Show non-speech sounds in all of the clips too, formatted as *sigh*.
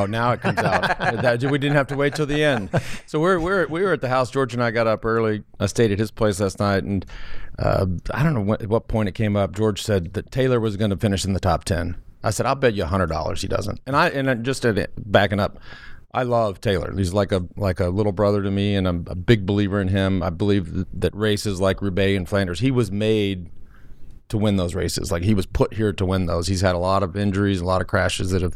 Oh, now it comes out. *laughs* that, we didn't have to wait till the end. So we're we're we were at the house. George and I got up early. I stayed at his place last night, and uh, I don't know what, what point it came up. George said that Taylor was going to finish in the top ten. I said, I'll bet you hundred dollars he doesn't. And I and just at backing up. I love Taylor. He's like a like a little brother to me, and I'm a big believer in him. I believe that races like Roubaix and Flanders, he was made to win those races. Like he was put here to win those. He's had a lot of injuries, a lot of crashes that have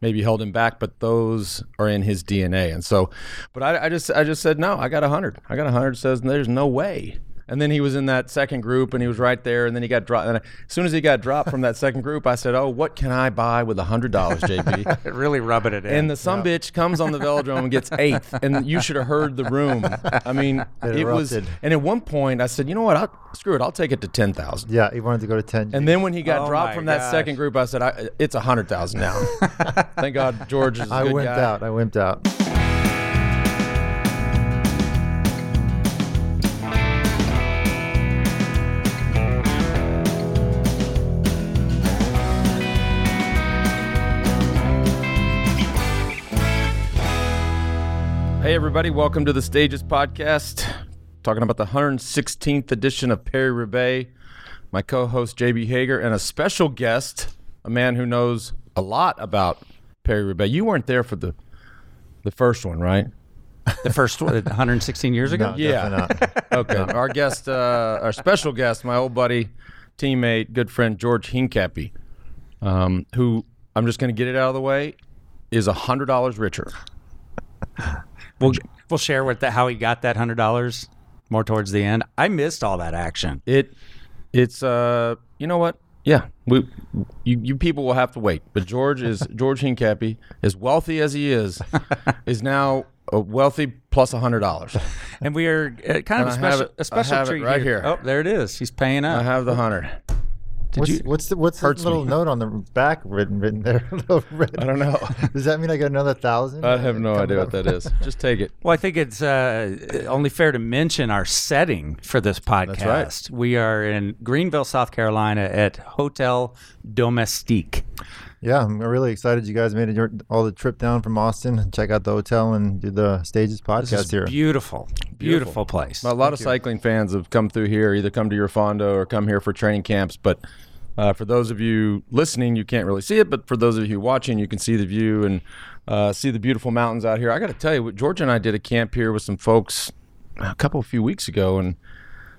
maybe held him back, but those are in his DNA. And so, but I, I just I just said no. I got a hundred. I got a hundred. Says there's no way and then he was in that second group and he was right there. And then he got dropped. And as soon as he got dropped from that *laughs* second group, I said, Oh, what can I buy with a $100, JB? *laughs* really rubbing it in. And the some bitch comes on the velodrome and gets eighth. And you should have heard the room. I mean, *laughs* it, it was. And at one point, I said, You know what? I'll, screw it. I'll take it to 10,000. Yeah, he wanted to go to 10. And then when he got oh dropped from gosh. that second group, I said, I, It's 100,000 now. Thank God George is a I wimped guy. out. I wimped out. Everybody, welcome to the Stages Podcast. Talking about the 116th edition of Paris Roubaix. My co host, JB Hager, and a special guest, a man who knows a lot about Paris Roubaix. You weren't there for the the first one, right? The first one, *laughs* 116 years ago? No, yeah. *laughs* okay. Our guest, uh, our special guest, my old buddy, teammate, good friend, George Hincapie, um, who I'm just going to get it out of the way, is $100 richer. *laughs* We'll we'll share with the, how he got that hundred dollars more towards the end. I missed all that action. It it's uh you know what? Yeah, we you, you people will have to wait. But George is *laughs* George Hincapie, as wealthy as he is, *laughs* is now a wealthy plus a hundred dollars. And we are uh, kind of a special, it, a special treat right here. here. Oh, there it is. He's paying up. I have the hundred. Did what's, you, what's the what's the little me. *laughs* note on the back written written there? *laughs* I don't know. *laughs* Does that mean I got another thousand? I have no idea up? what that is. Just take it. Well, I think it's uh, only fair to mention our setting for this podcast. That's right. We are in Greenville, South Carolina, at Hotel Domestique. Yeah, I'm really excited you guys made it all the trip down from Austin, and check out the hotel and do the Stages podcast here. Beautiful, beautiful, beautiful place. A lot Thank of you. cycling fans have come through here, either come to your Fondo or come here for training camps. But uh, for those of you listening, you can't really see it, but for those of you watching, you can see the view and uh, see the beautiful mountains out here. I got to tell you, George and I did a camp here with some folks a couple of few weeks ago, and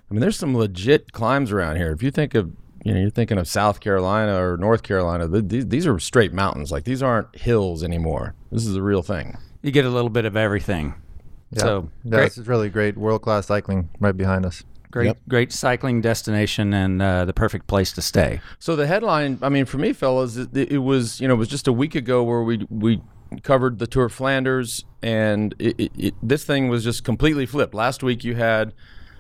I mean, there's some legit climbs around here. If you think of you know, you're thinking of South Carolina or North Carolina. These, these are straight mountains. Like these aren't hills anymore. This is a real thing. You get a little bit of everything. Yeah. So yeah, this is really great. World class cycling right behind us. Great, yep. great cycling destination and uh, the perfect place to stay. So the headline, I mean, for me, fellas, it, it, was you know it was just a week ago where we we covered the Tour of Flanders, and it, it, this thing was just completely flipped. Last week you had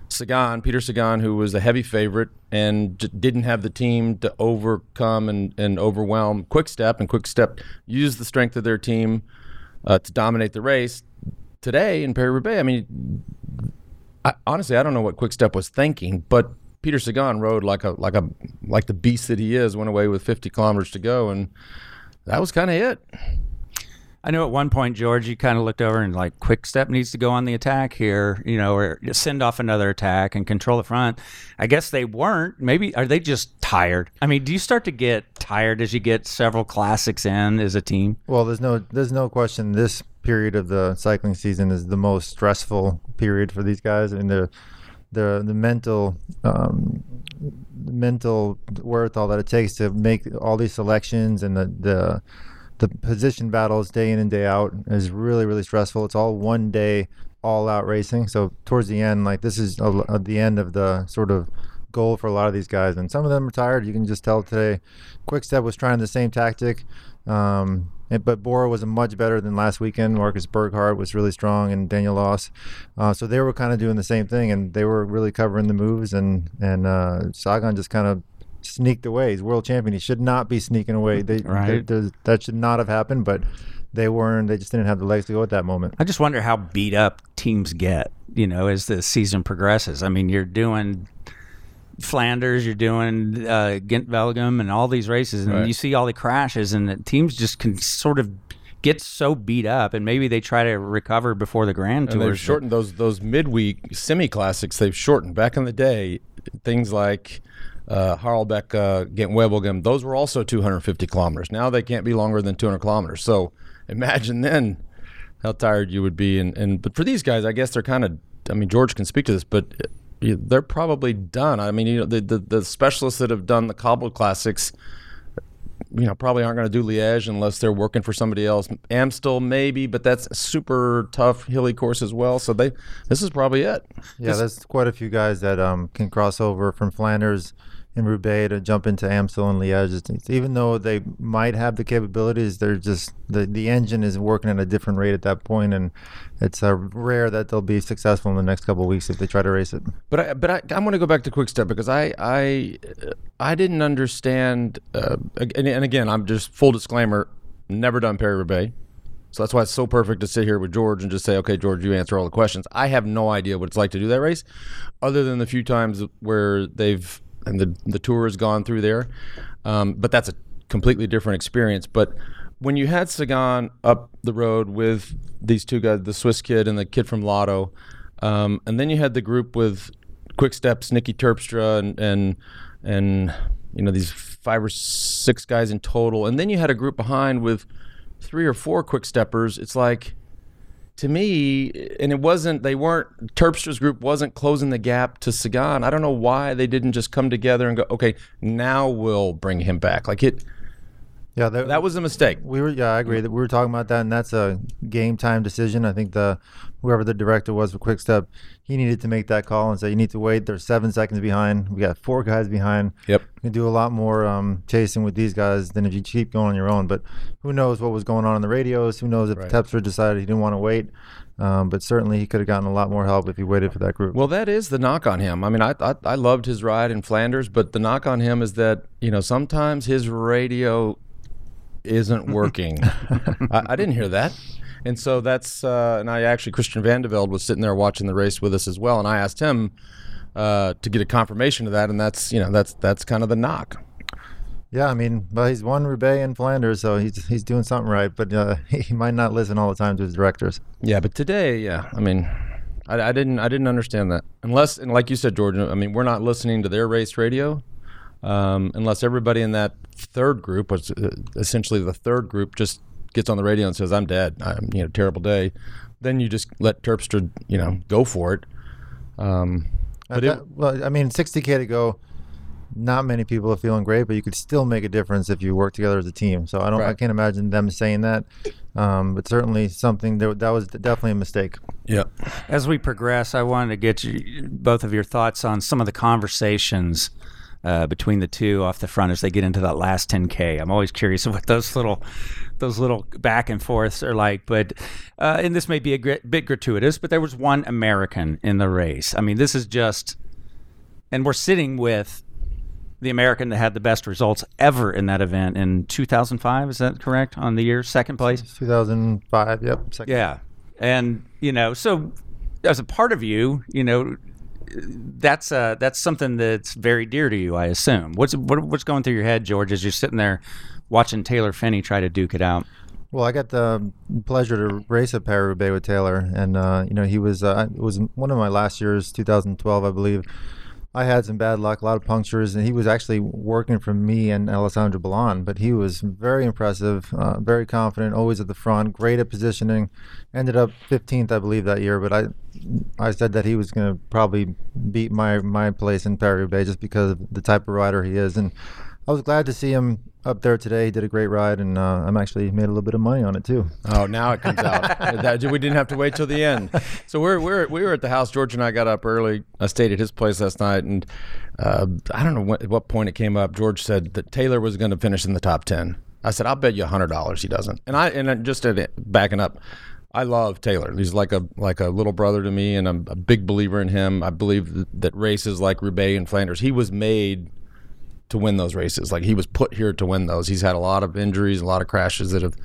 Sagan, Peter Sagan, who was a heavy favorite and didn't have the team to overcome and, and overwhelm Quick Step, and Quick Step used the strength of their team uh, to dominate the race. Today in Paris Roubaix, I mean, I, honestly, I don't know what Quick Step was thinking, but Peter Sagan rode like a like a like the beast that he is. Went away with 50 kilometers to go, and that was kind of it. I know at one point, George, you kind of looked over and like, Quick Step needs to go on the attack here, you know, or send off another attack and control the front. I guess they weren't. Maybe are they just tired? I mean, do you start to get tired as you get several classics in as a team? Well, there's no there's no question. This period of the cycling season is the most stressful period for these guys, and the the the mental um, mental wherewithal that it takes to make all these selections and the the the position battles day in and day out is really really stressful. It's all one day, all out racing. So towards the end, like this is a, a, the end of the sort of goal for a lot of these guys, and some of them are tired. You can just tell today. Quickstep was trying the same tactic, um, but Bora was much better than last weekend. Marcus Burghardt was really strong, and Daniel Oss. Uh, so they were kind of doing the same thing, and they were really covering the moves. And and uh, Sagan just kind of sneaked away. He's world champion. He should not be sneaking away. They, right. They, that should not have happened, but they weren't. They just didn't have the legs to go at that moment. I just wonder how beat up teams get, you know, as the season progresses. I mean, you're doing Flanders, you're doing uh, Gent Wevelgem and all these races, and right. you see all the crashes, and the teams just can sort of get so beat up, and maybe they try to recover before the Grand And Tour. they've shortened those those midweek semi classics. They've shortened. Back in the day, things like uh, Harelbeke, uh, Gent Wevelgem, those were also 250 kilometers. Now they can't be longer than 200 kilometers. So imagine then how tired you would be. And, and but for these guys, I guess they're kind of. I mean, George can speak to this, but they're probably done. I mean, you know, the the, the specialists that have done the cobbled classics you know, probably aren't going to do Liège unless they're working for somebody else. Amstel maybe, but that's a super tough hilly course as well. So they, this is probably it. Yeah, there's quite a few guys that um, can cross over from Flanders and Roubaix to jump into Amstel and Liège. Even though they might have the capabilities, they're just the the engine is working at a different rate at that point, and it's uh, rare that they'll be successful in the next couple weeks if they try to race it. But I, but I, I'm going to go back to Quick Step because I I I didn't understand. Uh, and, and again, I'm just full disclaimer, never done Paris Roubaix. So that's why it's so perfect to sit here with George and just say, okay, George, you answer all the questions. I have no idea what it's like to do that race, other than the few times where they've and the the tour has gone through there. Um, but that's a completely different experience. But when you had Sagan up the road with these two guys, the Swiss kid and the kid from Lotto, um, and then you had the group with Quick Steps, Nicky Terpstra, and and and you know these five or six guys in total, and then you had a group behind with three or four Quick Steppers. It's like to me, and it wasn't. They weren't. Terpstra's group wasn't closing the gap to Sagan. I don't know why they didn't just come together and go, okay, now we'll bring him back. Like it. Yeah, that, That was a mistake. We were, yeah, I agree. That we were talking about that, and that's a game time decision. I think the whoever the director was for Quick Step, he needed to make that call and say, "You need to wait. They're seven seconds behind. We got four guys behind. Yep. You can do a lot more um, chasing with these guys than if you keep going on your own. But who knows what was going on in the radios? Who knows if Right. Terpstra decided he didn't want to wait? Um, but certainly he could have gotten a lot more help if he waited for that group. Well, that is the knock on him. I mean, I, I I loved his ride in Flanders, but the knock on him is that you know sometimes his radio isn't working. *laughs* I, I didn't hear that, and so that's uh, and I actually Christian Vande Velde was sitting there watching the race with us as well, and I asked him uh, to get a confirmation of that, and that's you know that's that's kind of the knock. yeah, I mean, well, he's won Roubaix and Flanders, so he's he's doing something right. But uh, *laughs* he might not listen all the time to his directors. Yeah, but today, yeah, I mean, I, I didn't, I didn't understand that. Unless, and like you said, George, I mean, we're not listening to their race radio, um, unless everybody in that third group, was uh, essentially the third group, just gets on the radio and says, "I'm dead. I'm, you know, terrible day." Then you just let Terpstra, you know, go for it. Um, At but it, that- well, I mean, 60k to go. Not many people are feeling great, but you could still make a difference if you work together as a team. So I don't, I can't imagine them saying that. Um, but certainly something that, that was definitely a mistake. yeah, As we progress, I wanted to get you, both of your thoughts on some of the conversations uh, between the two off the front as they get into that last 10k. I'm always curious of what those little, those little back and forths are like. But uh, and this may be a gr- bit gratuitous, but there was one American in the race. I mean, this is just, and we're sitting with the American that had the best results ever in that event in 2005. Is that correct? On the year second place. 2005, yep. Second. Yeah. And, you know, so as a part of you, you know, that's uh that's something that's very dear to you, I assume. What's what, what's going through your head, George, as you're sitting there watching Taylor Phinney try to duke it out? Well, I got the pleasure to race at Paris Roubaix with Taylor, and uh, you know he was uh, it was one of my last years, 2012, I believe. I had some bad luck, a lot of punctures, and he was actually working for me and Alessandro Ballan. But he was very impressive, uh, very confident, always at the front, great at positioning. Ended up 15th, I believe, that year. But I, I said that he was going to probably beat my my place in Paris Bay just because of the type of rider he is, and I was glad to see him up there today. He did a great ride, and uh, I'm actually made a little bit of money on it too. Oh, now it comes out. *laughs* That- we didn't have to wait till the end. So we're, we're we were at the house. George and I got up early. I stayed at his place last night, and uh, I don't know what, at what point it came up. George said that Taylor was going to finish in the top ten. I said, "I'll bet you hundred dollars he doesn't." And I and I- just it, backing up, I love Taylor. He's like a like a little brother to me, and I'm a big believer in him. I believe that, that races like Roubaix and Flanders, he was made to win those races. Like he was put here to win those. He's had a lot of injuries, a lot of crashes that have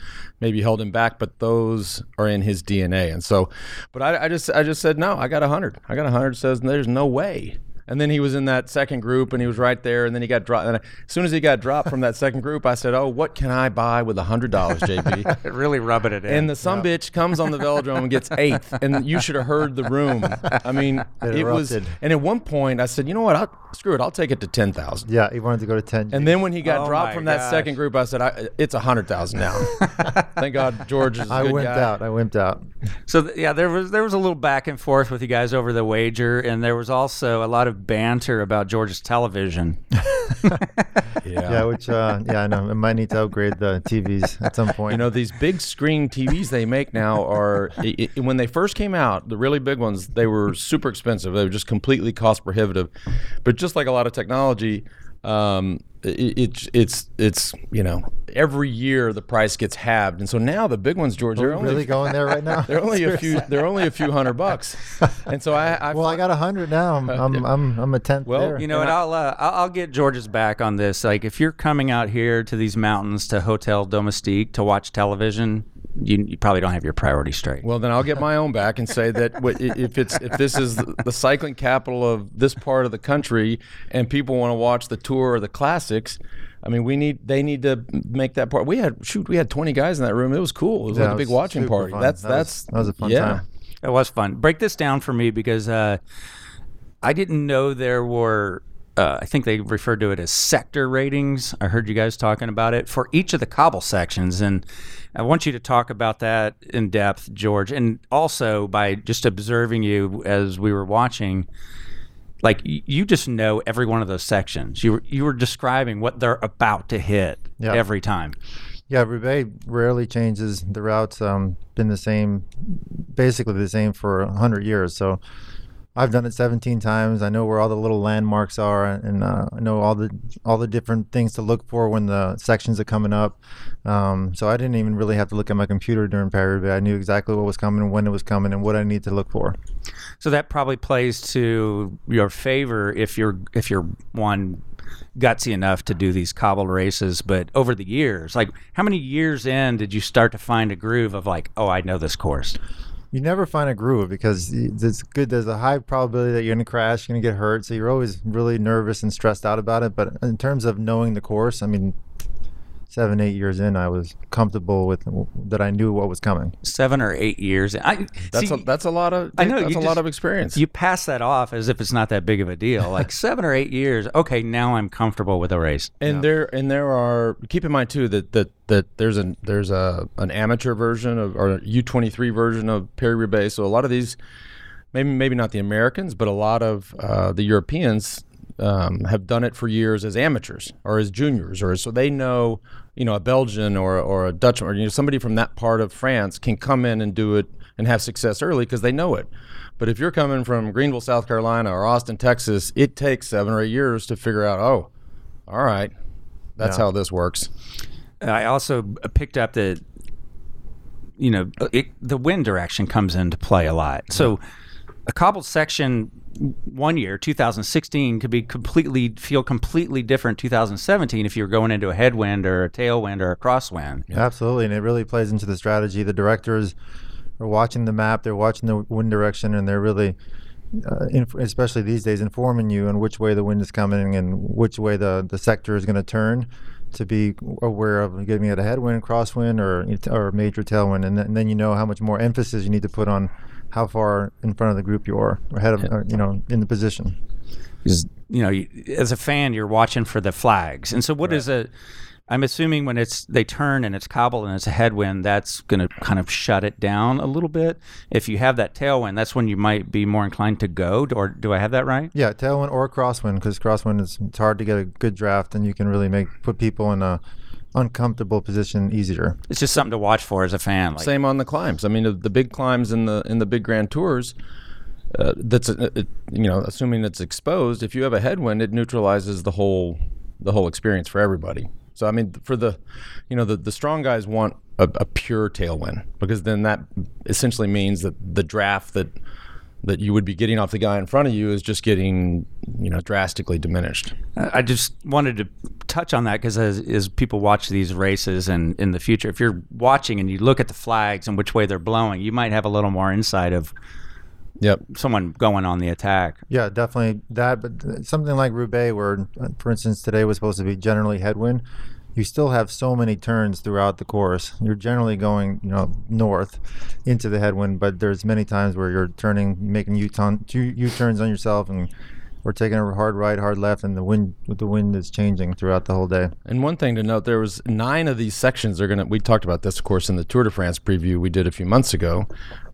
maybe held him back, but those are in his DNA. And so, but I, I just, I just said no. I got a hundred. I got a hundred. Says there's no way. And then he was in that second group, and he was right there. And then he got dropped. And as soon as he got dropped from that second group, I said, "Oh, what can I buy with a hundred dollars, *laughs* JB?" It really rubbing it in. And the some bitch comes on the velodrome and gets eighth, and you should have heard the room. I mean, *laughs* It it, was. And at one point, I said, "You know what? I'll, screw it. I'll take it to ten thousand. Yeah, he wanted to go to ten. And then when he got Oh dropped my from that second group, I said, I, "It's a hundred thousand now." *laughs* Thank God George is a I good wimped guy. out. I wimped out. So th- yeah, there was there was a little back and forth with you guys over the wager, and there was also a lot of banter about George's television. *laughs* Yeah, which uh, yeah, I know. I might need to upgrade the TVs at some point. You know, these big screen TVs they make now are i i when they first came out, the really big ones, they were super expensive. They were just completely cost prohibitive. But just like a lot of technology, um, it, it's it's it's you know every year the price gets halved, and so now the big ones, George, they're only really going there right now. *laughs* they're only a *laughs* few they're only a few hundred bucks, and so I, I Well, I got a hundred now. I'm I'm, I'm I'm a tenth Well, there. You know what? I'll, uh, I'll I'll get George's back on this. Like, if you're coming out here to these mountains to Hotel Domestique to watch television, you, you probably don't have your priorities straight. Well, then I'll get my own back and say that if it's if this is the cycling capital of this part of the country, and people want to watch the tour or the classics, I mean, we need they need to make that part. We had shoot, we had twenty guys in that room. It was cool. It was Yeah, like a big was watching party. fun. That's That was- that's that was a fun yeah. time. It was fun. Break this down for me because uh, I didn't know there were. Uh, I think they referred to it as sector ratings. I heard you guys talking about it for each of the cobble sections, and I want you to talk about that in depth, George. And also by just observing you as we were watching, like you just know every one of those sections. You were you were describing what they're about to hit Yeah. every time. Yeah, Roubaix rarely changes. The route's um, been the same, basically the same for a hundred years. So I've done it 17 times. I know where all the little landmarks are, and uh, I know all the all the different things to look for when the sections are coming up. Um, so I didn't even really have to look at my computer during Roubaix. I knew exactly what was coming, when it was coming, and what I need to look for. So that probably plays to your favor if you're if you're one gutsy enough to do these cobble races. But over the years, like how many years in did you start to find a groove of like, oh, I know this course? You never find a groove because it's good. There's a high probability that you're going to crash, you're going to get hurt. So you're always really nervous and stressed out about it. But in terms of knowing the course, I mean, seven, eight years in, I was comfortable with that. I knew what was coming. Seven or eight years. I, That's see, a that's a lot of I know, that's a just- lot of experience. you pass that off as if it's not that big of a deal. Like *laughs* seven or eight years. Okay, now I'm comfortable with a race. And there and there are keep in mind too that that, that there's an there's a an amateur version of or U twenty three version of Paris Roubaix. So a lot of these, maybe maybe not the Americans, but a lot of uh, the Europeans um, have done it for years as amateurs or as juniors, or so they know you know a Belgian or or a Dutchman or you know somebody from that part of France can come in and do it and have success early because they know it. But if you're coming from Greenville, South Carolina, or Austin, Texas, it takes seven or eight years to figure out. Oh, all right, that's Yeah. how this works. I also picked up that you know it, the wind direction comes into play a lot. So a cobbled section one year 2016 could be completely feel completely different 2017 if you're going into a headwind or a tailwind or a crosswind. Absolutely, and it really plays into the strategy. The directors are watching the map, they're watching the wind direction, and they're really, uh, inf- especially these days, informing you on which way the wind is coming and which way the, the sector is going to turn to be aware of getting at a headwind, crosswind, or or major tailwind, and, th- and then you know how much more emphasis you need to put on how far in front of the group you are, or ahead of, uh, you know, in the position. Because you know, as a fan, you're watching for the flags. And so, what is a? I'm assuming when it's they turn and it's cobble and it's a headwind, that's going to kind of shut it down a little bit. If you have that tailwind, that's when you might be more inclined to go. Or do I have that right? Yeah, tailwind or crosswind, because crosswind is it's hard to get a good draft, and you can really make put people in a uncomfortable position easier. It's just something to watch for as a fan. Like, Same on the climbs. I mean, the, the big climbs in the in the big grand tours. Uh, that's uh, it, you know, assuming it's exposed. If you have a headwind, it neutralizes the whole the whole experience for everybody. So I mean, for the you know the the strong guys want a, a pure tailwind because then that essentially means that the draft that that you would be getting off the guy in front of you is just getting you know drastically diminished. I just wanted to touch on that because as, as people watch these races and in the future, if you're watching and you look at the flags and which way they're blowing, you might have a little more insight of Yep. someone going on the attack. Yeah, definitely that. But something like Roubaix, where, for instance, today was supposed to be generally headwind, you still have so many turns throughout the course. You're generally going, you know, north into the headwind, but there's many times where you're turning, making U-turn, U-turns on yourself, and we're taking a hard right, hard left, and the wind the wind is changing throughout the whole day. And one thing to note, there was nine of these sections are gonna. We talked about this, of course, in the Tour de France preview we did a few months ago.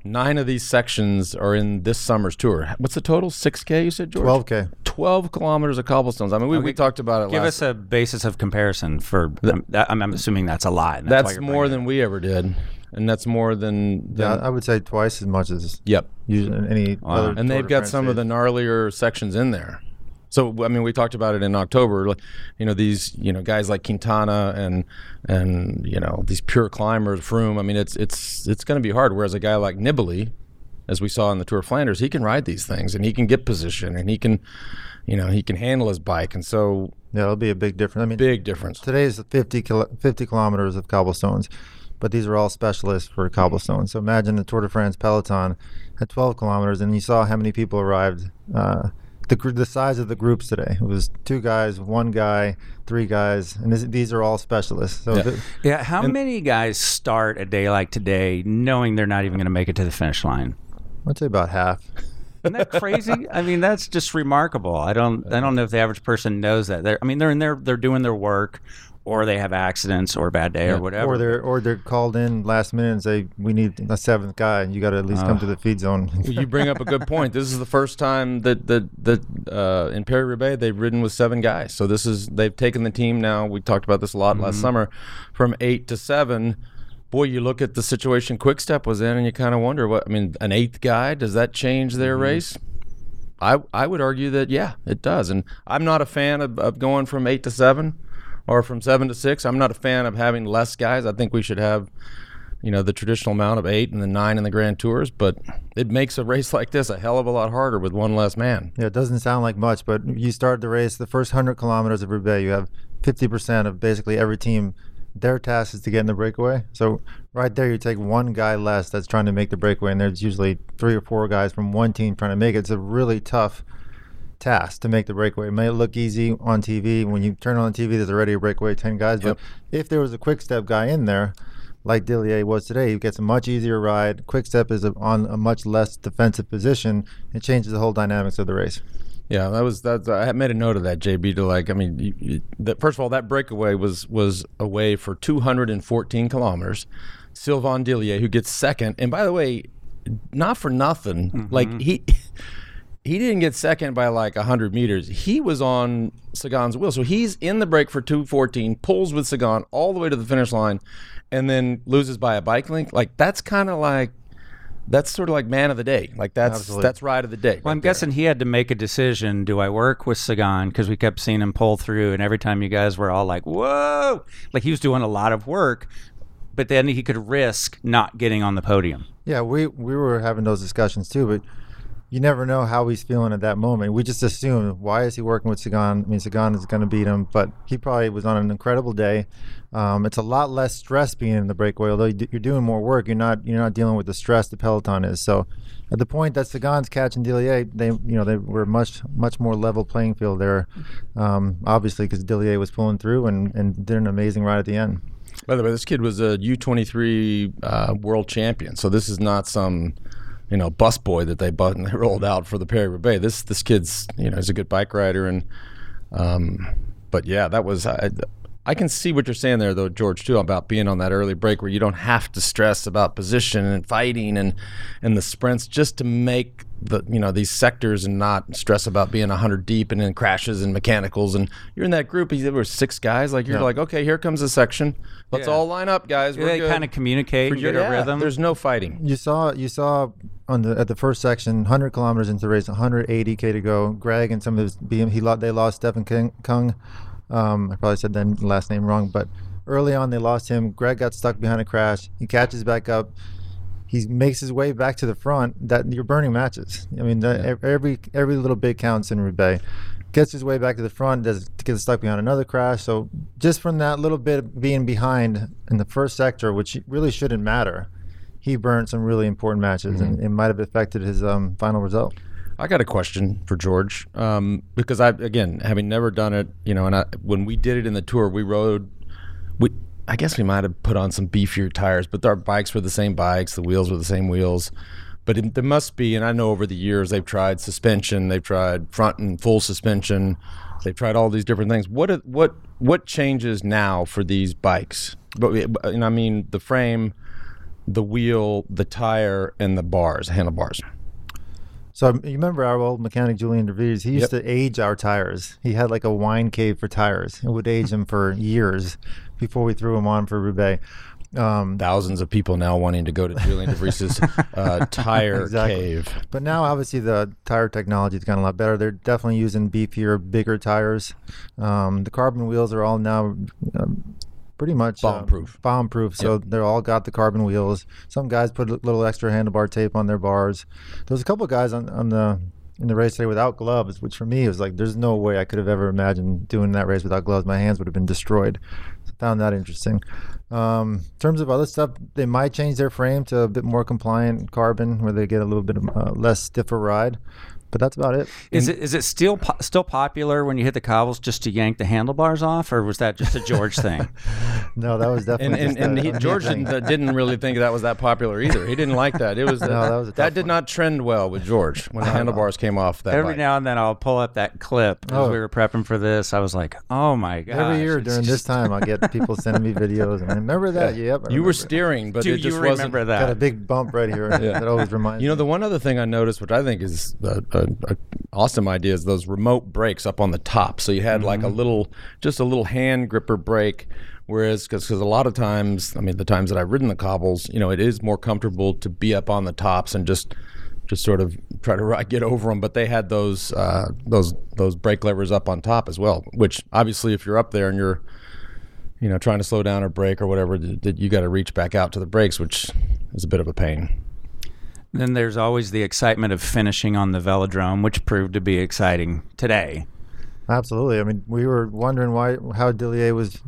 Nine of these sections are in this summer's tour. What's the total? Six k? You said George. 12k. 12 kilometers of cobblestones. I mean, we, we talked about it Give last. us a basis of comparison for. that, I'm, I'm assuming that's a lot. and why that's more bringing than we ever did, and that's more than. Yeah, I would say twice as much as yep. usually any other. And they've got some of the gnarlier sections in there. So I mean, we talked about it in October. like, You know, these you know guys like Quintana and and you know these pure climbers, Froome. I mean, it's it's it's going to be hard. Whereas a guy like Nibali, as we saw in the Tour of Flanders, he can ride these things and he can get position and he can, you know, he can handle his bike. And so Yeah, it'll be a big difference. I mean, big difference. today is 50, kilo, 50 kilometers of cobblestones, but these are all specialists for cobblestones. So imagine the Tour de France peloton at 12 kilometers, and you saw how many people arrived. Uh, the, the size of the groups today it was two guys, one guy, three guys, and this, these are all specialists. So Yeah. the- Yeah, how many guys start a day like today knowing they're not even going to make it to the finish line? I'd say about half. Isn't that crazy? *laughs* I mean, that's just remarkable. I don't, I don't know if the average person knows that. They're, I mean, they're in there, they're doing their work, or they have accidents, or a bad day, or whatever. Or they're or they're called in last minute and say we need a seventh guy, and you got to at least come to the feed zone. You bring up a good point. This is the first time that that that uh, in Paris Roubaix they've ridden with seven guys. So this is they've taken the team now. We talked about this a lot last summer, from eight to seven. Boy, you look at the situation Quick Step was in, and you kind of wonder what. I mean, an eighth guy does that change their mm-hmm. race? I I would argue that yeah, it does. And I'm not a fan of, of going from eight to seven, or from seven to six. I'm not a fan of having less guys. I think we should have you know the traditional amount of eight and the nine in the grand tours but it makes a race *laughs* like this a hell of a lot harder with one less man Yeah, it doesn't sound like much, but you start the race, the first 100 kilometers of Roubaix, you have 50% of basically every team. Their task is to get in the breakaway. So right there, you take one guy less that's trying to make the breakaway, and there's usually three or four guys from one team trying to make it. It's a really tough task to make the breakaway. It may look easy on TV. When you turn on TV, there's already a breakaway, 10 guys. Yep. But if there was a quick step guy in there, like Dillier was today, he gets a much easier ride. Quick step is on a much less defensive position. It changes the whole dynamics of the race. Yeah that was that i made a note of that jb to like i mean you, you, that first of all that breakaway was was away for 214 kilometers silvan dillier who gets second and by the way not for nothing mm-hmm. like he *laughs* he didn't get second by like 100 meters. He was on Sagan's wheel. So he's in the break for 214, pulls with Sagan all the way to the finish line, and then loses by a bike length. Like, that's kind of like, that's sort of like man of the day. Like, that's Absolutely. that's ride of the day. Well, I'm there. guessing he had to make a decision. Do I work with Sagan? Because we kept seeing him pull through, and every time you guys were all like, whoa, like he was doing a lot of work, but then he could risk not getting on the podium. Yeah, we we were having those discussions too, but you never know how he's feeling at that moment. We just assume why is he working with Sagan? I mean, Sagan is going to beat him, but he probably was on an incredible day. Um, it's a lot less stress being in the breakaway. Although you're doing more work, you're not you're not dealing with the stress the peloton is. So, at the point that Sagan's catching Dillier, they you know they were much much more level playing field there. Um, obviously, because Dillier was pulling through and and did an amazing ride at the end. By the way, this kid was a U23 uh, world champion. So this is not some, you know, bus boy that they bought and they *laughs* rolled out for the Paris Roubaix. This this kid's, you know, he's a good bike rider and, um, but yeah, that was. I, I can see what you're saying there, though, George, too, about being on that early break where you don't have to stress about position and fighting and and the sprints just to make the you know these sectors and not stress about being 100 deep and then crashes and mechanicals and you're in that group there were six guys like you're Yeah. like okay here comes a section let's Yeah. all line up guys Do We're they good. kind of communicate and Forget- get a yeah, rhythm? there's no fighting You saw you saw on the at the first section, 100 kilometers into the race, 180k to go. Greg and some of his BM, he lost. They lost Stephen King, Kung. Um, I probably said that last name wrong, but early on they lost him. Greg got stuck behind a crash. He catches back up. He makes his way back to the front. That you're burning matches. I mean, the, ev- every every little bit counts in Roubaix. Gets his way back to the front. Does gets stuck behind another crash. So just from that little bit of being behind in the first sector, which really shouldn't matter, he burned some really important matches, and it might have affected his um, final result. I got a question for George um, because I, again, having never done it, you know, and I, when we did it in the tour, we rode. We, I guess we might have put on some beefier tires, but our bikes were the same bikes, the wheels were the same wheels. But it, there must be, and I know over the years they've tried suspension, they've tried front and full suspension, they've tried all these different things. What what what changes now for these bikes? But and I mean the frame, the wheel, the tire, and the bars, handlebars. So um, you remember our old mechanic Julien DeVriese? He used to age our tires. He had like a wine cave for tires. It would age them for years before we threw him on for Roubaix. Um, thousands of people now wanting to go to Julien DeVriese's *laughs* uh, tire Exactly. cave. But now, obviously, the tire technology has gotten a lot better. They're definitely using beefier, bigger tires. Um, the carbon wheels are all now um, pretty much uh, Bomb-proof. bomb-proof. So they're all got the carbon wheels. Some guys put a little extra handlebar tape on their bars. There's a couple of guys on, on the in the race today without gloves, which for me was like, there's no way I could have ever imagined doing that race without gloves. My hands would have been destroyed. Found that interesting. Um, in terms of other stuff, they might change their frame to a bit more compliant carbon, where they get a little bit of, uh, less stiffer ride. But that's about it. Is it is it still po- still popular when you hit the cobbles just to yank the handlebars off, or was that just a George *laughs* thing? No, that was definitely. and, just and *laughs* a- he, George didn't, didn't really think that was that popular either. He didn't like that. It was, *laughs* No, that was a tough did one. not trend well with George when the handlebars came off that Every bike. now and then I'll pull up that clip as Oh. we were prepping for this. I was like, oh my god! Every year during this time, I get people sending me videos, and I remember that. Yep. I you remember were it. steering, but Do it you just wasn't. remember got a that? big bump right here *laughs* that always reminds You know, me. the one other thing I noticed, which I think is a, a, a awesome idea, is those remote brakes up on the top. So you had like a little, just a little hand gripper brake. Whereas, because a lot of times, I mean, the times that I've ridden the cobbles, you know, it is more comfortable to be up on the tops and just, just sort of try to ri- get over them. But they had those, uh, those, those brake levers up on top as well. Which obviously, if you're up there and you're, you know, trying to slow down or brake or whatever, that that you got to reach back out to the brakes, which is a bit of a pain. Then there's always the excitement of finishing on the velodrome, which proved to be exciting today. Absolutely. I mean, we were wondering why how Dillier was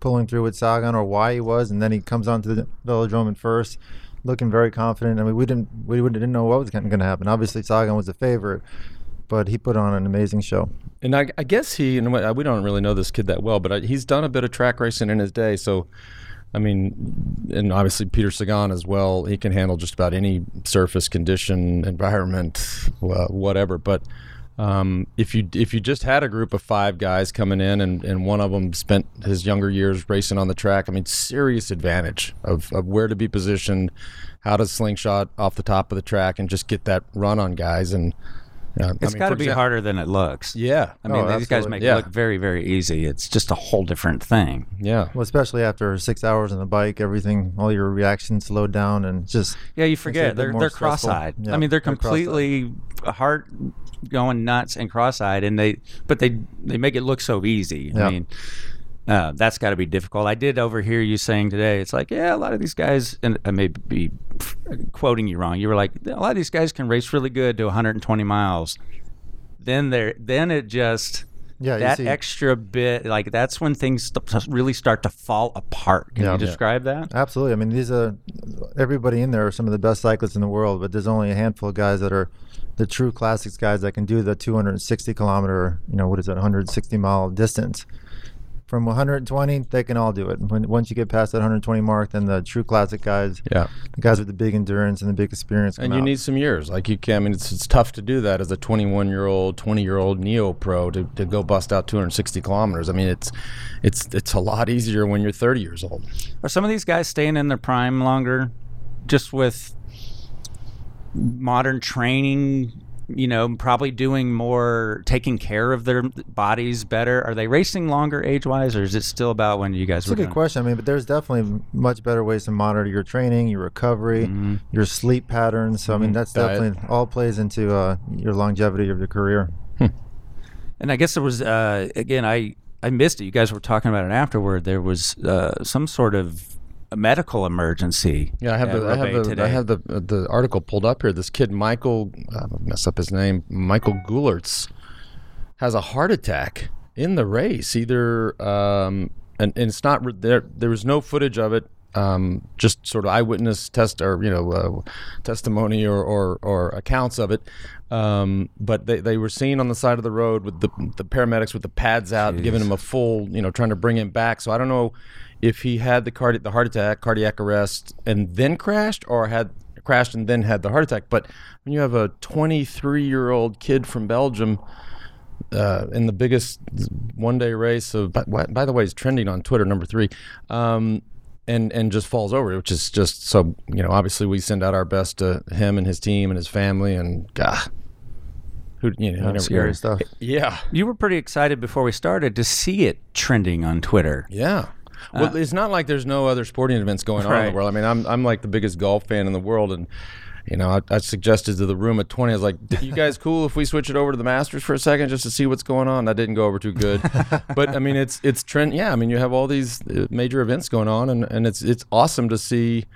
pulling through with Sagan, or why he was, and then he comes onto the velodrome at first, looking very confident. I mean, we didn't we didn't know what was going to happen. Obviously, Sagan was the favorite, but he put on an amazing show. And I, I guess he, and we don't really know this kid that well, but I, he's done a bit of track racing in his day. So, I mean, and obviously Peter Sagan as well. He can handle just about any surface condition, environment, whatever. But um, if you if you just had a group of five guys coming in, and, and one of them spent his younger years racing on the track, I mean, serious advantage of, of where to be positioned, how to slingshot off the top of the track, and just get that run on guys. And uh, It's I mean, got to be exam- harder than it looks. Yeah, I mean, Oh, these guys make Yeah. it look very, very easy. It's just a whole different thing. yeah. Well, especially after six hours on the bike, everything, all your reactions slowed down, and just Yeah, you forget they're they're stressful. cross-eyed. Yeah, I mean, they're they're cross-eyed. completely heart going nuts and cross-eyed, and they but they they make it look so easy. Yeah. I mean, uh, that's got to be difficult. I did overhear you saying today. It's like, yeah, a lot of these guys, and I may be quoting you wrong. You were like, a lot of these guys can race really good to 120 miles. Then there, then it just Yeah, that see- extra bit, like that's when things really start to fall apart. Can Yeah. you Yeah. describe that? Absolutely. I mean, these are everybody in there are some of the best cyclists in the world, but there's only a handful of guys that are the true classics guys that can do the 260 kilometer, you know, what is it, 160 mile distance. From 120, they can all do it. When once you get past that 120 mark, then the true classic guys, Yeah. the guys with the big endurance and the big experience, And you out. need some years. Like you can, I mean, it's, it's tough to do that as a 21 year old, 20 year old neo pro to, to go bust out 260 kilometers. I mean, it's it's it's a lot easier when you're 30 years old. Are some of these guys staying in their prime longer just with modern training? You know, probably doing more, taking care of their bodies better. Are they racing longer age wise, or is it still about when you guys It's a good doing? question. I mean, but there's definitely much better ways to monitor your training, your recovery, Mm-hmm. your sleep patterns. So I mean, that's Diet. definitely all plays into uh, your longevity of your career. And I guess there was uh, again, I I missed it. You guys were talking about it afterward. There was uh, some sort of a medical emergency. Yeah, I have the I have the. I have the the article pulled up here. This kid Michael, I mess up his name, Michael Goolaerts, has a heart attack in the race. Either um, and, and it's not there. There was no footage of it um, just sort of eyewitness test or you know uh, testimony or, or, or accounts of it. Um, but they, they were seen on the side of the road with the the paramedics with the pads out, giving him a full you know trying to bring him back. So I don't know if he had the cardi- the heart attack, cardiac arrest, and then crashed, or had crashed and then had the heart attack. But when you have a 23 year old kid from Belgium uh, in the biggest one day race of, by, by the way, he's trending on Twitter, number three, um, and and just falls over, which is just so you know. Obviously, we send out our best to him and his team and his family, and gah, who you know, never- Scary stuff. Yeah, You were pretty excited before we started to see it trending on Twitter. Yeah. Well, it's not like there's no other sporting events going on in the world. I mean, I'm I'm like the biggest golf fan in the world, and you know, I, I suggested to the room at 20, I was like, "You guys *laughs* cool if we switch it over to the Masters for a second just to see what's going on?" That didn't go over too good, *laughs* but I mean, it's it's trend. Yeah, I mean, you have all these uh, major events going on, and, and it's it's awesome to see.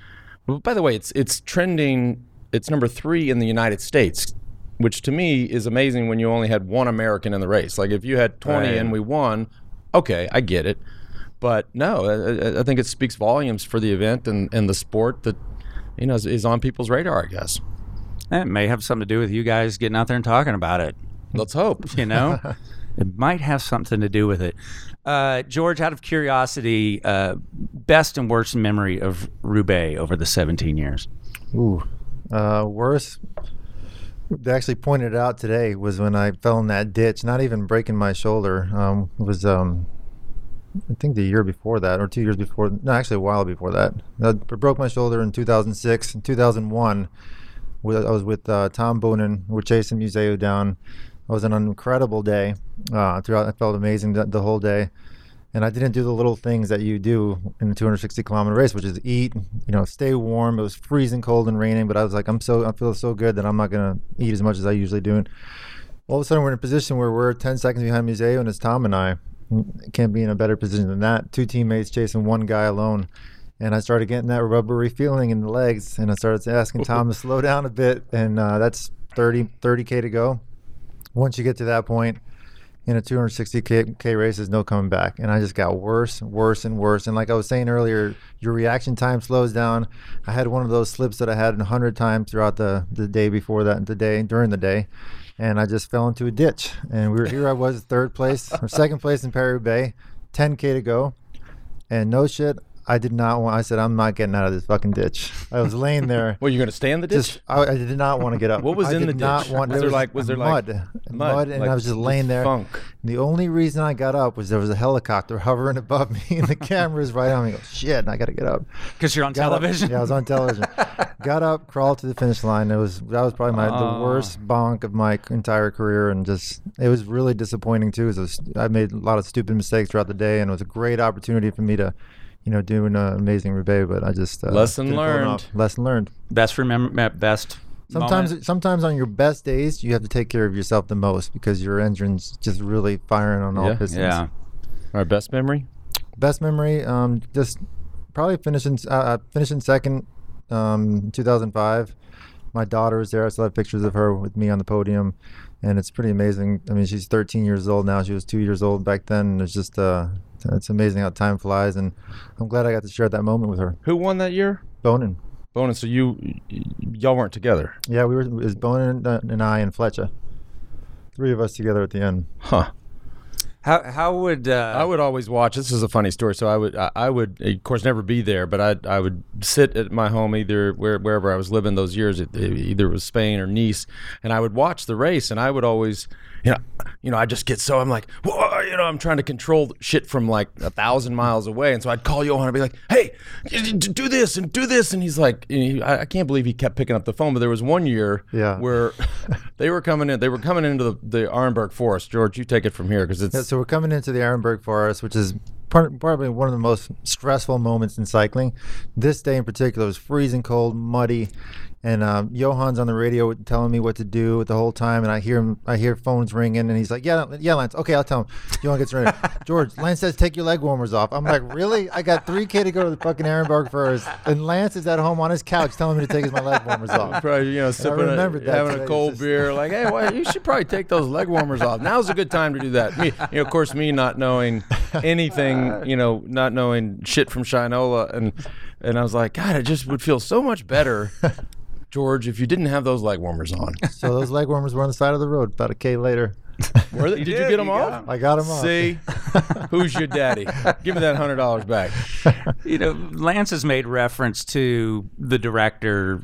By the way, it's it's trending. It's number three in the United States, which to me is amazing. When you only had one American in the race, like if you had 20 Right. and we won, okay, I get it. But no, I, I- I think it speaks volumes for the event and, and the sport that you know is, is on people's radar. I guess. It may have something to do with you guys getting out there and talking about it. Let's hope. *laughs* You know, it might have something to do with it. Uh, George, out of curiosity, uh, best and worst memory of Roubaix over the 17 years. Ooh, uh, worse. They actually pointed it out today was when I fell in that ditch. Not even breaking my shoulder. Um, it was um, I think the year before that, or two years before. No, actually a while before that. I broke my shoulder in 2006. In 2001, I was with uh, Tom Boonen. We're chasing Museeuw down. It was an incredible day. Uh, throughout, I felt amazing the, the whole day and I didn't do the little things that you do in a 260 kilometer race, which is eat, you know, stay warm. It was freezing cold and raining, but I was like, I'm so, I feel so good that I'm not gonna eat as much as I usually do. And all of a sudden, we're in a position where we're 10 seconds behind Museeuw, and it's Tom and I. Can't be in a better position than that. Two teammates chasing one guy alone. And I started getting that rubbery feeling in the legs, and I started asking Tom to slow down a bit. And uh, that's 30 30k to go. Once you get to that point, in a 260k K race there's no coming back and i just got worse and worse and worse and like i was saying earlier your reaction time slows down i had one of those slips that i had 100 times throughout the, the day before that and the day during the day and i just fell into a ditch. And we were here i was third place or second place in Paris Bay 10k to go and no shit i did not want i said i'm not getting out of this fucking ditch i was laying there *laughs* Well, you're going to stay in the ditch. just I, I did not want to get up. What was I in did the not ditch? Want, Was there like- was there like mud, mud, and like I was just just laying there. funk? The only reason I got up was there was a helicopter *laughs* hovering above me, and the camera is right on me. I go, shit! and I got to get up. Because you're on Got up- television? yeah, I was on television. *laughs* got up, crawled to the finish line. It was that was probably my Oh. the ah. worst bonk of my entire career, and just it was really disappointing too. it was- I made a lot of stupid mistakes throughout the day, and it was a great opportunity for me to. You know, doing an uh, amazing rebate, but I just uh, Lesson didn't pull it learned. Lesson learned. Best remember, best. Sometimes, moment? sometimes on your best days, you have to take care of yourself the most because your engine's just really firing on all Yeah. pistons. yeah. Our best memory. Best memory, um, just probably finishing uh, uh, finishing second, um, 2005. My daughter was there. I still have pictures of her with me on the podium, and it's pretty amazing. I mean, she's 13 years old now. She was two years old back then. And it's just uh, it's amazing how time flies, and I'm glad I got to share that moment with her. Who won that year? Boonen. Bonus. So you, y'all weren't together, Yeah, we were. It was Boonen and, and I and Flecha. Three of us together at the end. huh? How how would uh, I would always watch. This is a funny story. So I would, I, I would, of course, never be there, but I, I would sit at my home either where, wherever I was living those years. It, it either was Spain or Nice, and I would watch the race, and I would always, you know, you know, I just get so I'm like, Whoa, you know, I'm trying to control shit from like a thousand miles away, and so I'd call Johan and be like, hey, do this and do this, and he's like, and he, I, I can't believe he kept picking up the phone. But there was one year, Yeah. where *laughs* they were coming in, they were coming into the, the Arenberg Forest. George, you take it from here because it's Yeah, so we're coming into the Arenberg Forest, which is probably one of the most stressful moments in cycling. This day in particular was freezing cold, muddy, and um, Johan's on the radio telling me what to do the whole time. And I hear him, I hear phones ringing, and he's like, "Yeah, yeah, Lance. Okay, I'll tell him." Johan gets ready. George, Lance says take your leg warmers off. I'm like, really? I got three k to go to the fucking Arenberg first, and Lance is at home on his couch telling me to take his my leg warmers off. Probably, you know, sipping, a, that having today. a cold just- beer. Like, hey, why, you should probably take those leg warmers off. Now's a good time to do that. Me, you know, of course, me not knowing anything, *laughs* you know, not knowing shit from Shinola, and and I was like, God, it just would feel so much better, *laughs* George, if you didn't have those leg warmers on. So those leg warmers were on the side of the road. About a k later, *laughs* Were they, did, you get them you got off? 'em. I got them off. See, *laughs* who's your daddy? Give me that hundred dollars back. *laughs* You know, Lance has made reference to the director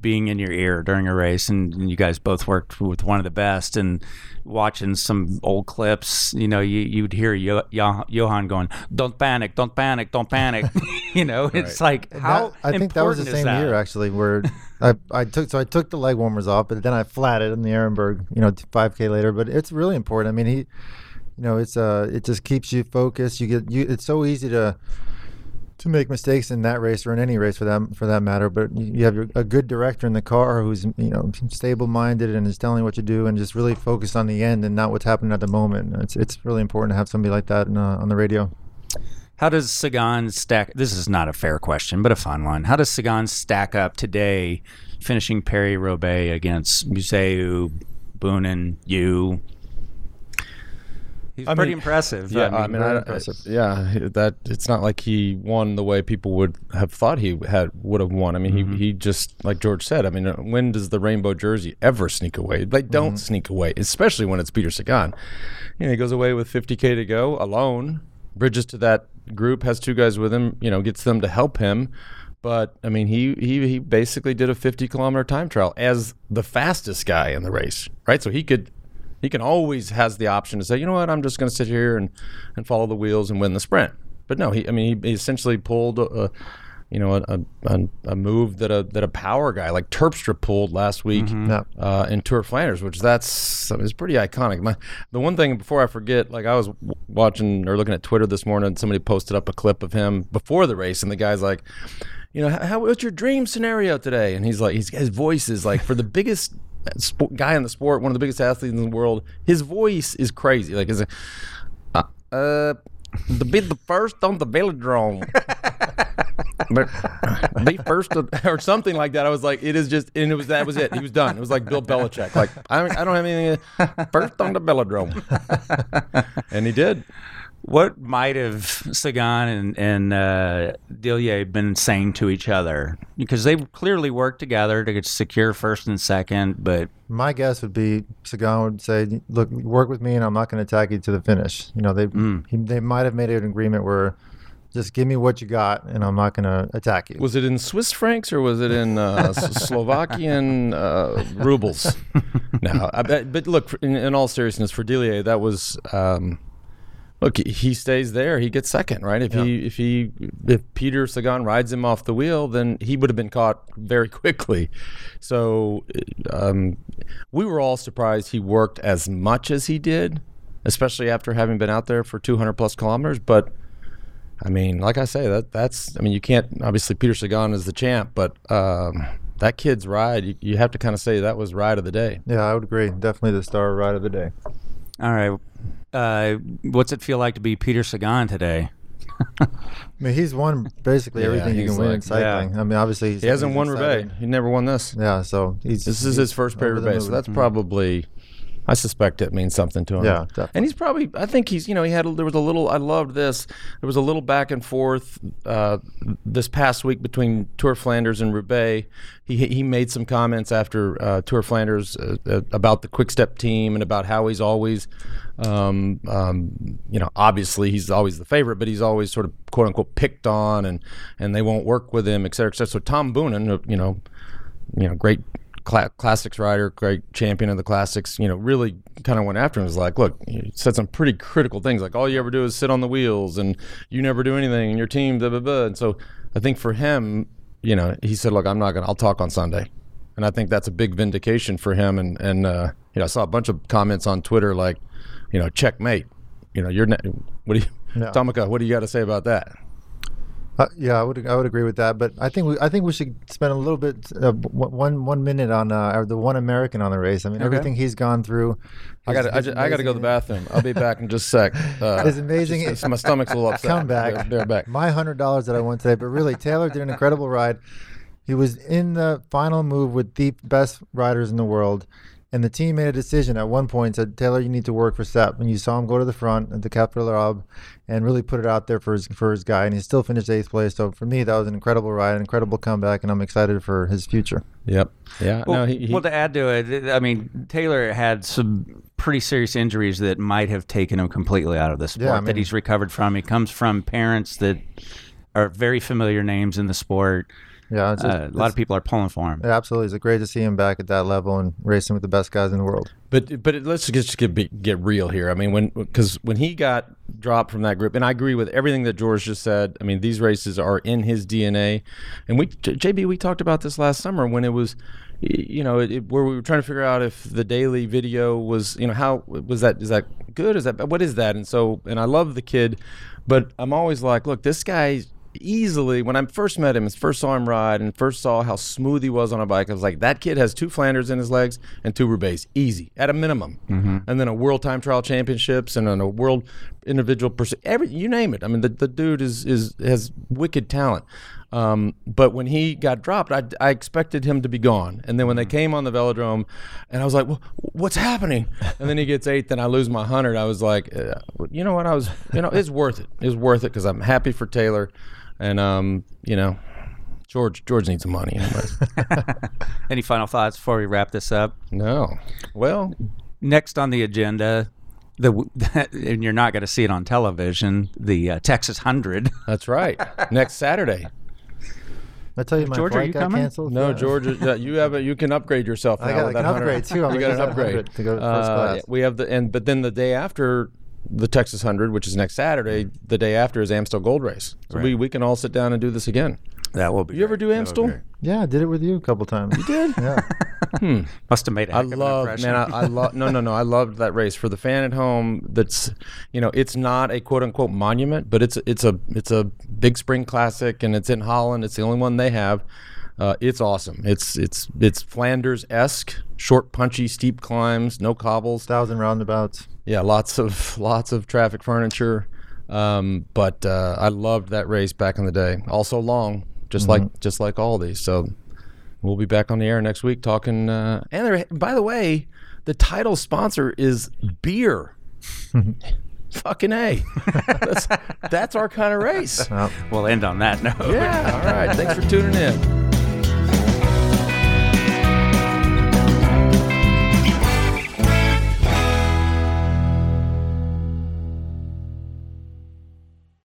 being in your ear during a race, and you guys both worked with one of the best. And watching some old clips, you know, you, you'd hear Yo- Yo- Johan going, "Don't panic, don't panic, don't panic." *laughs* you know, it's like how that- I think that was the same year actually, where I, I took so I took the leg warmers off, but then I flatted in the Arenberg, you know, 5K later. But it's really important. I mean, he, you know, it's uh, it just keeps you focused. You get you. It's so easy to to make mistakes in that race or in any race for that for that matter. But you have a good director in the car who's you know stable minded and is telling what to do and just really focused on the end and not what's happening at the moment. It's it's really important to have somebody like that in, uh, on the radio. How does Sagan stack? This is not a fair question, but a fun one. How does Sagan stack up today, finishing Paris Roubaix against Museeuw, Boonen, you? He's I pretty mean, impressive. Yeah, I mean, I, impressive. yeah, that it's not like he won the way people would have thought he had would have won. I mean, he he just like George said. I mean, uh, when does the rainbow jersey ever sneak away? They don't sneak away, especially when it's Peter Sagan. You know, he goes away with 50k to go alone, bridges to that group, has two guys with him. You know, gets them to help him. But I mean, he he he basically did a 50 kilometer time trial as the fastest guy in the race, right? So he could he can always has the option to say, you know what, I'm just going to sit here and, and follow the wheels and win the sprint. But no, he I mean he, he essentially pulled a, you know a, a, a move that a that a power guy like Terpstra pulled last week Yeah. uh, in Tour Flanders, which that's is pretty iconic. My, the one thing before I forget, like I was watching or looking at Twitter this morning, somebody posted up a clip of him before the race, and the guy's like, you know, how, what's your dream scenario today? And he's like, he's, his voice is like for the biggest sport, guy in the sport, one of the biggest athletes in the world. His voice is crazy. Like, is uh, uh, to be the first on the velodrome. *laughs* but be first or something like that. I was like, it is just, and it was that was it. He was done. It was like Bill Belichick. Like I, I don't have anything. First on the velodrome, and he did. What might have Sagan and, and uh, Dillier been saying to each other? Because they clearly worked together to secure first and second, but My guess would be Sagan would say, "Look, work with me, and I'm not going to attack you to the finish." You know, they he, they might have made an agreement where just give me what you got, and I'm not going to attack you. Was it in Swiss francs or was it in uh, *laughs* Slovakian uh, rubles? *laughs* no, I bet, but look, in, in all seriousness, for Dillier, that was. Um, Look, he- he stays there. He gets second, right? If he if he if Peter Sagan rides him off the wheel, then he would have been caught very *laughs* quickly. So um, we were all surprised he worked as much as he did, especially after having been out there for 200 plus kilometers. But I mean, like I say, that that's I mean, you can't obviously Peter Sagan is the champ, but um, that kid's ride, you, you have to kind of say that was ride of the day. yeah, I would agree. Definitely the star ride of the day. all right. Uh, what's it feel like to be Peter Sagan today? I mean, he's won basically *laughs* Yeah, everything you he's can win in like- cycling. I mean, obviously he's, He hasn't he's won excited. Roubaix. He never won this. Yeah, so he's This is he's his first Perry over the Roubaix, so moon. that's probably. I suspect it means something to him. Yeah, definitely. and he's probably. I think he's. You know, he had. There was a little. I loved this. There was a little back and forth uh, this past week between Tour Flanders and Roubaix. He he made some comments after uh, Tour Flanders uh, uh, about the Quick Step team and about how he's always. Um, um, you know, obviously he's always the favorite, but he's always sort of quote unquote picked on, and and they won't work with him, et cetera, et cetera. So Tom Boonen, you know, you know, great cla- classics rider, great champion of the classics, you know, really kind of went after him. Was like, look, he said some pretty critical things, like all you ever do is sit on the wheels, and you never do anything, and your team, blah blah blah. And so I think for him, you know, he said, look, I'm not gonna, I'll talk on Sunday, and I think that's a big vindication for him. And and uh, you know, I saw a bunch of comments on Twitter like, you know, checkmate. You know, you're ne- what do you, Yeah. Tommeke, what do you got to say about that? Uh, yeah, I would I would agree with that, but I think we I think we should spend a little bit uh, one one minute on uh, the one American on the race. I mean, everything he's gone through. I got I, just, I got to go to the bathroom. I'll be back in just a sec. *laughs* Uh, It's amazing. just- my stomach's a little upset. Come back. Be right back. My hundred dollars that I won today, but really Taylor did an incredible ride. He was in the final move with the best riders in the world, And the team made a decision at one point said, Taylor, you need to work for Sepp. And you saw him go to the front at the Capital Rob and really put it out there for his for his guy. And he still finished eighth place. So for me, that was an incredible ride, an incredible comeback, and I'm excited for his future. Yep. Yeah. Well, no, he, he, well, to add to it, I mean, Taylor had some pretty serious injuries that might have taken him completely out of the sport I that he's recovered from. He comes from parents that are very familiar names in the sport. Yeah, it's Uh, just, a lot of people are pulling for him. yeah, absolutely. It's great to see him back at that level and racing with the best guys in the world. But but let's just get get real here. I mean, when because when he got dropped from that group, and I agree with everything that George just said. I mean, these races are in his DNA, and we J- JB we talked about this last summer when it was, you know, it, it- where we were trying to figure out if the daily video was, you know, how was that is that good? Is that what is that? And so and I love the kid, but I'm always like, look, this guy easily when I first met him and first saw him ride and first saw how smooth he was on a bike, I was like, that kid has two Flanders in his legs and two Roubaix, easy at a minimum, and then a World Time Trial Championships and then a World Individual Pursuit, every you name it. I mean, the, the dude is is has wicked talent. Um, but when he got dropped, I, I expected him to be gone. And then when they came on the velodrome, and I was like, well, "What's happening?" And then he gets eighth, and I lose my hundred. I was like, uh, "You know what? I was, you know, it's worth it. It's worth it because I'm happy for Taylor, and um, you know, George George needs some money. *laughs* *laughs* Any final thoughts before we wrap this up? no, well, Next on the agenda, the *laughs* and you're not going to see it on television. The uh, Texas Hundred. that's right. Next Saturday. I tell you, my George, are flight you got coming? canceled. No, Yeah. George, uh, you have a, you can upgrade yourself. I got with like that an 100. upgrade too. I'm You gonna got an upgrade 100 to go to first Uh, class. yeah, we have the and but then the day after the Texas Hundred, which is next Saturday, mm-hmm. the day after is Amstel Gold Race. So we, Right. we can all sit down and do this again. That will be. You ever do Amstel? Yeah, I did it with you a couple times. You did? Yeah. *laughs* Hmm. Must have made a I heck of an love, man. I, I love. *laughs* No, no, no. I loved that race for the fan at home. That's, you know, it's not a quote unquote monument, but it's it's a it's a big spring classic, and it's in Holland. It's the only one they have. Uh, it's awesome. It's it's it's Flanders esque, short, punchy, steep climbs, no cobbles. Thousand roundabouts. Yeah, lots of lots of traffic furniture. Um, but uh, I loved that race back in the day. Also long, just like just like all these. So we'll be back on the air next week talking. Uh, and there, by the way, the title sponsor is beer. *laughs* Fucking a. that's, that's our kind of race. we'll end on that note. Yeah. All right. Thanks for tuning in.